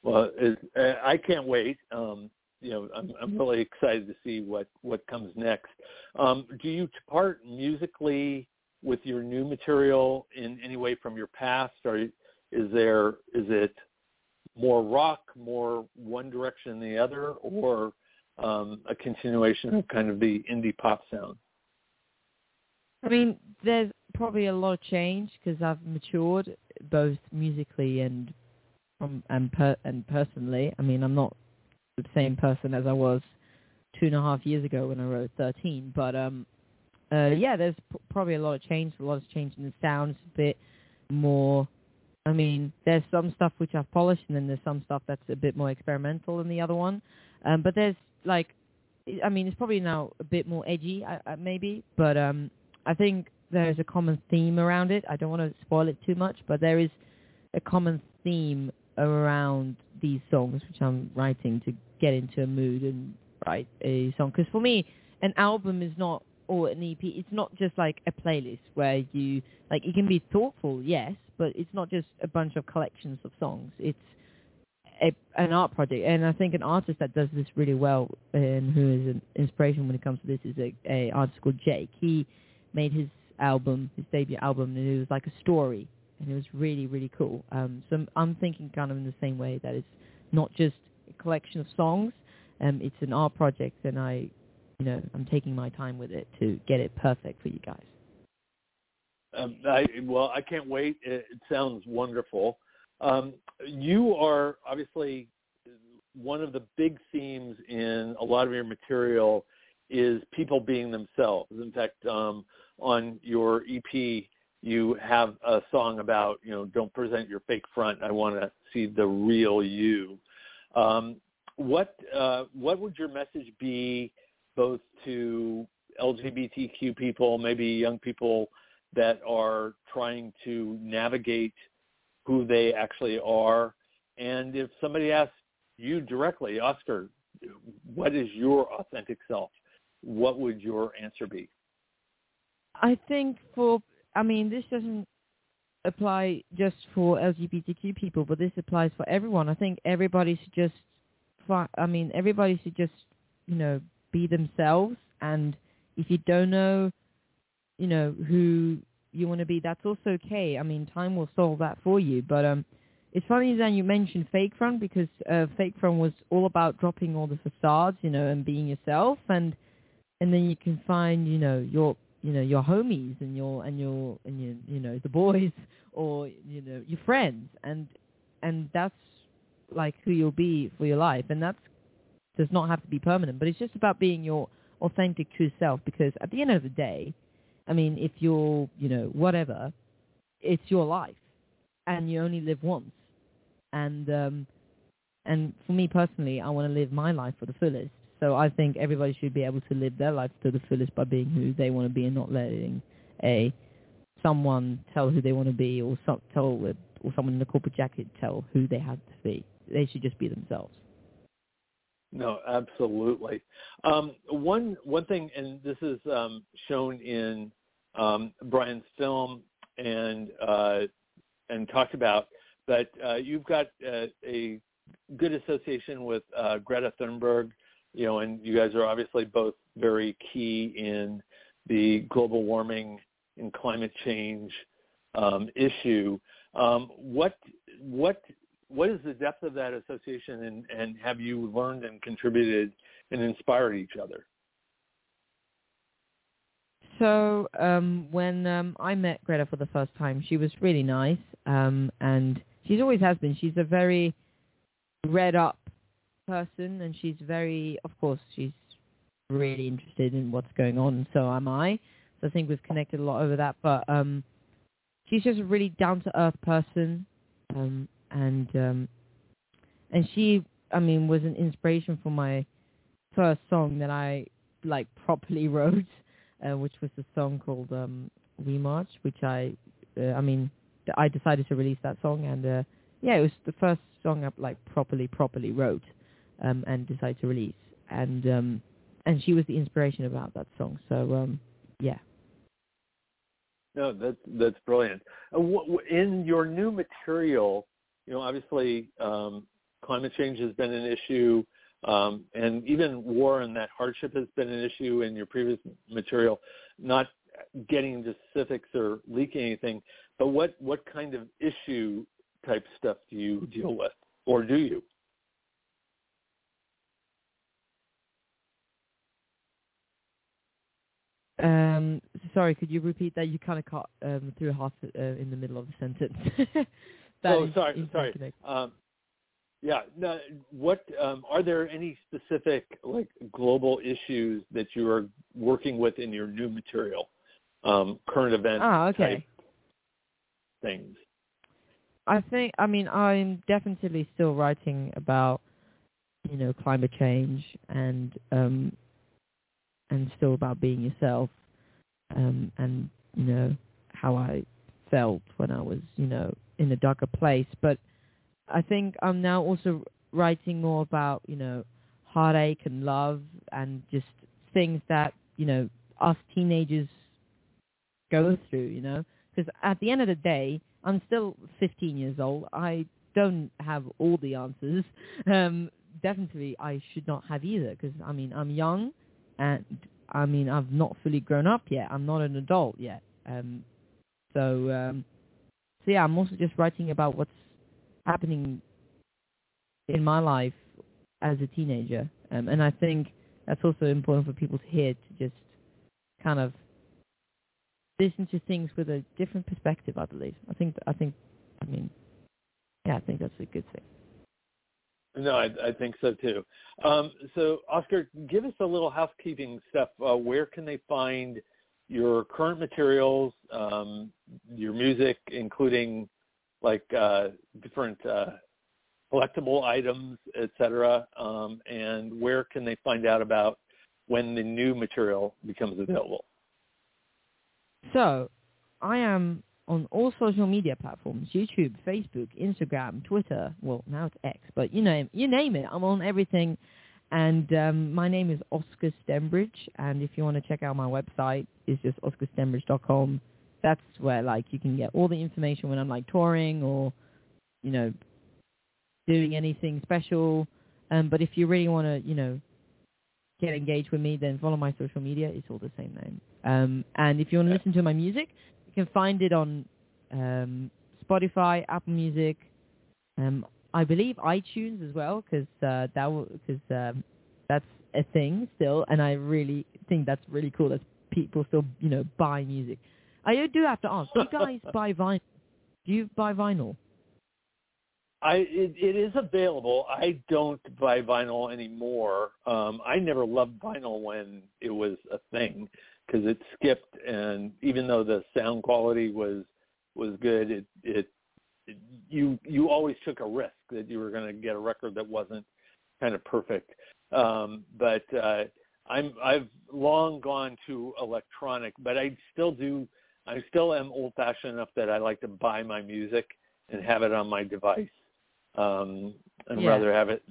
Well, it, uh, I can't wait. Um, you know, I'm, I'm really excited to see what what comes next. Um, do you part musically with your new material in any way from your past, or is there is it more rock, more one direction than the other, or um, a continuation of kind of the indie pop sound? I mean, there's probably a lot of change because I've matured both musically and um, and per- and personally. I mean, I'm not the same person as I was two and a half years ago when I wrote 13, but um, uh, yeah, there's p- probably a lot of change. A lot of change in the sounds, a bit more. I mean, there's some stuff which I've polished, and then there's some stuff that's a bit more experimental than the other one. Um, but there's like, I mean, it's probably now a bit more edgy, I, I, maybe, but um, I think there's a common theme around it. I don't want to spoil it too much, but there is a common theme around these songs which I'm writing to get into a mood and write a song. Because for me, an album is not or an EP. It's not just like a playlist where you like it can be thoughtful, yes, but it's not just a bunch of collections of songs. It's a, an art project, and I think an artist that does this really well and who is an inspiration when it comes to this is a, a artist called Jake. He made his album, his debut album, and it was like a story, and it was really really cool. Um, so I'm, thinking kind of in the same way that it's not just a collection of songs. Um, it's an art project, and I you know, I'm taking my time with it to get it perfect for you guys. Um, I, well, I can't wait. It, it sounds wonderful. Um, you are obviously one of the big themes in a lot of your material is people being themselves. In fact, um, on your EP, you have a song about you know don't present your fake front. I want to see the real you. Um, what uh, what would your message be both to LGBTQ people, maybe young people that are trying to navigate who they actually are. And if somebody asks you directly, Oscar, what is your authentic self? What would your answer be? I think for, I mean, this doesn't apply just for LGBTQ people, but this applies for everyone. I think everybody should just, fi- I mean, everybody should just, you know, be themselves. And if you don't know, you know, who you want to be, that's also okay. I mean, time will solve that for you. But um, it's funny that you mentioned Fake Front because uh, Fake Front was all about dropping all the facades, you know, and being yourself. And and then you can find, you know, your you know your homies and your and your and your you know the boys [laughs] or you know your friends. And and that's like who you'll be for your life. And that's does not have to be permanent, but it's just about being your authentic true self. Because at the end of the day, I mean, if you're, you know, whatever, it's your life. And you only live once. And um and for me personally, I want to live my life for the fullest. So I think everybody should be able to live their life to the fullest by being who they want to be and not letting a someone tell who they want to be or tell or someone in a corporate jacket tell who they have to be. They should just be themselves. No, absolutely. Um, one one thing, and this is um, shown in um, Brian's film and uh, and talked about, but uh, you've got uh, a good association with uh, Greta Thunberg, you know, and you guys are obviously both very key in the global warming and climate change um, issue. Um, what what what is the depth of that association and, and have you learned and contributed and inspired each other? So um, when um, I met Greta for the first time, she was really nice, um, and she's always has been. She's a very read up person, and she's very, of course, she's really interested in what's going on, so am I. So I think we've connected a lot over that. But um, she's just a really down to earth person, um, and um, and she, I mean, was an inspiration for my first song that I like properly [laughs] wrote, uh, which was a song called um, "We March," which I, uh, I mean, I decided to release that song, and uh, yeah, it was the first song I like properly properly wrote um, and decided to release, and um, and she was the inspiration about that song. So um, yeah. No, that's that's brilliant. In your new material, you know, obviously um, climate change has been an issue, um, and even war and that hardship has been an issue in your previous material. Not getting into specifics or leaking anything, but what what kind of issue type stuff do you deal with, or do you? Um, sorry, could you repeat that? You kind of caught um, through half uh, in the middle of the sentence. [laughs] Oh, sorry, sorry. Um, yeah. No, what um, are there any specific like global issues that you are working with in your new material, um, current event Ah, okay. things? I think, I mean, I'm definitely still writing about, you know, climate change and um, and still about being yourself, um, and you know how I felt when I was, you know, in a darker place. But I think I'm now also writing more about, you know, heartache and love and just things that you know us teenagers go through. You know, because at the end of the day, I'm still 15 years old. I don't have all the answers. [laughs] Um, definitely, I should not have either because I mean I'm young, and I mean I've not fully grown up yet. I'm not an adult yet. Um, so um, so yeah, I'm also just writing about what's happening in my life as a teenager, um, and I think that's also important for people to hear to just kind of listen to things with a different perspective. I believe. I think. I think. I mean, yeah, I think that's a good thing. No, I, I think so too. Um, so, Oscar, give us a little housekeeping stuff. Uh, where can they find your current materials, um, your music, including like uh, different uh, collectible items, et cetera, um, and where can they find out about when the new material becomes available? So, I am on all social media platforms: YouTube, Facebook, Instagram, Twitter. Well, now it's X, but you know, you name it. I'm on everything. And um, my name is Oscar Stembridge. And if you want to check out my website, it's just oscarstembridge.com. That's where like you can get all the information when I'm like touring or, you know, doing anything special. Um, but if you really want to, you know, get engaged with me, then follow my social media. It's all the same name. Um, and if you want to listen to my music, can find it on um, Spotify, Apple Music, um, I believe iTunes as well, because uh, that because um, that's a thing still, and I really think that's really cool that people still you know buy music. I do have to ask, do you guys [laughs] buy vinyl? Do you buy vinyl? I it, it is available. I don't buy vinyl anymore. Um, I never loved vinyl when it was a thing because it skipped, and even though the sound quality was was good, it it, it you you always took a risk that you were going to get a record that wasn't kind of perfect. Um, but uh, I'm I've long gone to electronic, but I still do. I still am old fashioned enough that I like to buy my music and have it on my device um, and Yeah. rather have it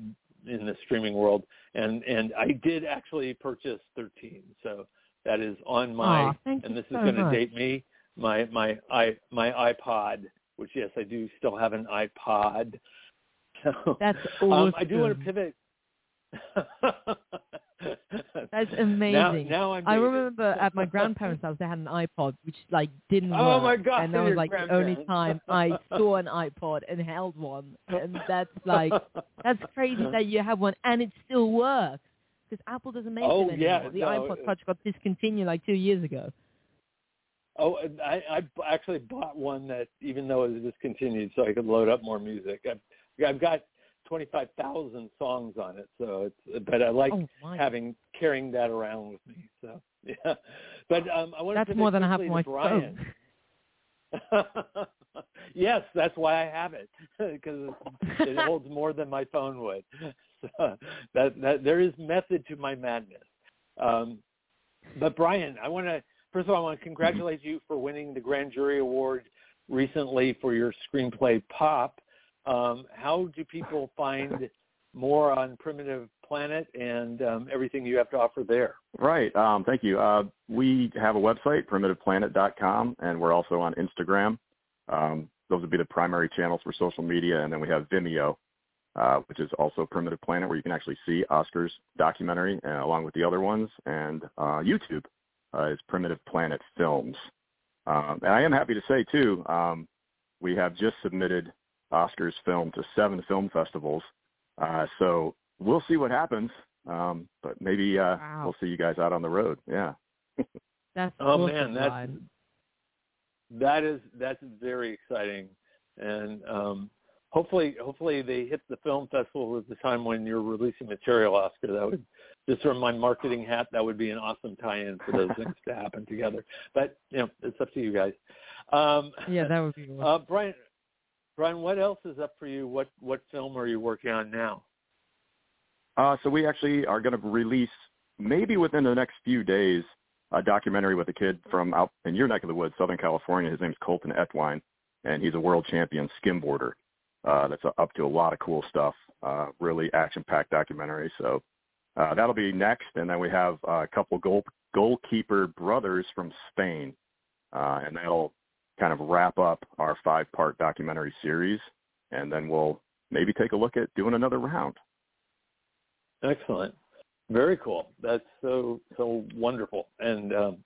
in the streaming world. And and I did actually purchase 13, so that is on my. Aw, thank and this is so going to date me. My my i my iPod, which yes, I do still have an iPod. [laughs] So, That's um, I do want to pivot. [laughs] That's amazing. Now, now I'm I remember at my grandparents' house they had an iPod which like didn't Oh work, my God, and that was like the only time I [laughs] saw an iPod and held one, and that's like that's crazy that you have one and it still works because Apple doesn't make Oh, them anymore. yeah, the no, iPod Touch got discontinued like two years ago. Oh, I, I actually bought one that even though it was discontinued, so I could load up more music. I've, I've got twenty five thousand songs on it, so it's. But I like oh having carrying that around with me. So [laughs] yeah, but um, I want that's to more than quickly my Brian. phone. [laughs] yes, that's why I have it [laughs] because it holds more than my phone would. [laughs] That, that there is method to my madness. Um, but Brian, I want to first of all I want to congratulate you for winning the grand jury award recently for your screenplay Pop. Um, how do people find more on Primitive Planet and um, everything you have to offer there. Right. Um, thank you. Uh, we have a website, primitiveplanet.com, and we're also on Instagram. Um, those would be the primary channels for social media, and then we have Vimeo, uh, which is also Primitive Planet, where you can actually see Oscar's documentary uh, along with the other ones, and uh, YouTube uh, is Primitive Planet Films. Um, and I am happy to say too, um, we have just submitted Oscar's film to seven film festivals. Uh, so we'll see what happens. Um, but maybe uh, Wow. we'll see you guys out on the road. Yeah. That's Oh awesome, man, that's that is that's very exciting, and um, hopefully hopefully they hit the film festival at the time when you're releasing material, Oscar. That would just from my marketing hat, that would be an awesome tie-in for those things to happen together. But you know, it's up to you guys. Um, Yeah, that would be [laughs] awesome. uh, Brian. Brian, what else is up for you? What what film are you working on now? Uh, so we actually are going to release maybe within the next few days a documentary with a kid from out in your neck of the woods, Southern California. His name's Colton Etwine, and he's a world champion skimboarder. Uh, that's up to a lot of cool stuff. Uh, really action-packed documentary. So uh, that'll be next, and then we have uh, a couple goal goalkeeper brothers from Spain, uh, and that'll kind of wrap up our five-part documentary series, and then we'll maybe take a look at doing another round. Excellent. Very cool. That's so so wonderful and um,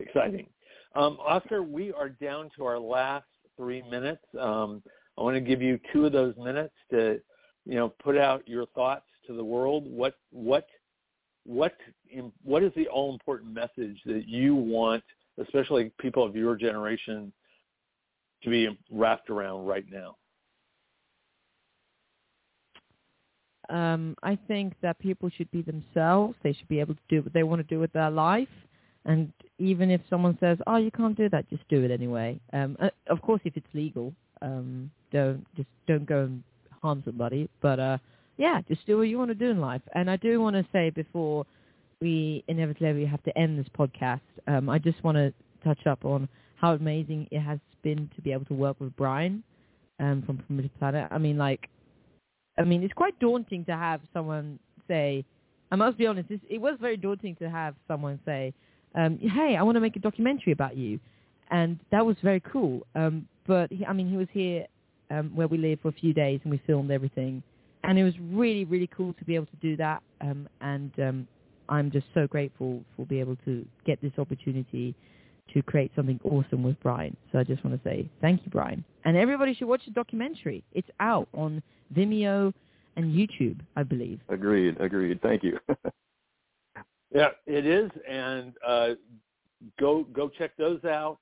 exciting. Um, Oscar, we are down to our last three minutes. Um, I want to give you two of those minutes to, you know, put out your thoughts to the world. What what what what is the all important message that you want, especially people of your generation, to be wrapped around right now? um, I think that people should be themselves. They should be able to do what they want to do with their life. And even if someone says, "Oh, you can't do that," just do it anyway. Um, uh, of course, if it's legal, um, don't just don't go and harm somebody. But uh, yeah, just do what you want to do in life. And I do want to say before we inevitably have to end this podcast, um, I just want to touch up on how amazing it has been to be able to work with Brian um, from Primitive Planet. I mean, like I mean, it's quite daunting to have someone say, I must be honest, it was very daunting to have someone say, um, hey, I want to make a documentary about you. And that was very cool. Um, but, he, I mean, he was here um, where we live for a few days and we filmed everything. And it was really, really cool to be able to do that. Um, and um, I'm just so grateful for being able to get this opportunity to create something awesome with Brian. So I just want to say thank you, Brian. And everybody should watch the documentary. It's out on Vimeo and YouTube, I believe. Agreed. Agreed. Thank you. [laughs] Yeah, it is, and uh, go go check those out.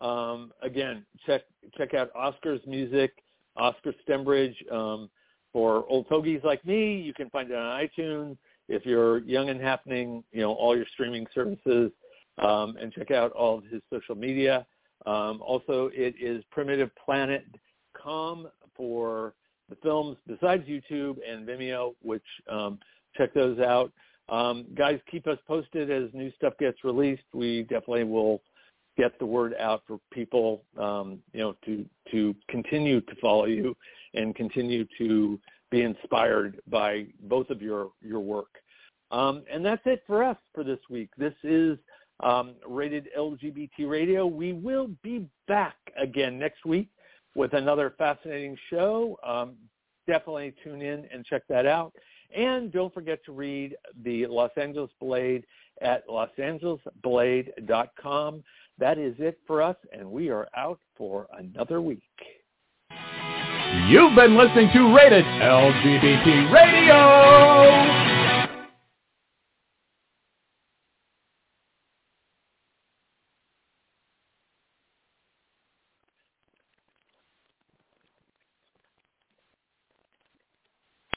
Um, again, check check out Oscar's music, Oscar Stembridge. Um, for old fogies like me, you can find it on iTunes. If you're young and happening, you know all your streaming services, um, and check out all of his social media. Um, also, it is primitiveplanet.com for the films besides YouTube and Vimeo, which um, check those out. Um, guys, keep us posted as new stuff gets released. We definitely will get the word out for people, um, you know, to to continue to follow you and continue to be inspired by both of your your work. Um, and that's it for us for this week. This is um, Rated LGBT Radio. We will be back again next week with another fascinating show. Um, definitely tune in and check that out. And don't forget to read the Los Angeles Blade at losangelesblade.com. That is it for us, and we are out for another week. You've been listening to Rated LGBT Radio.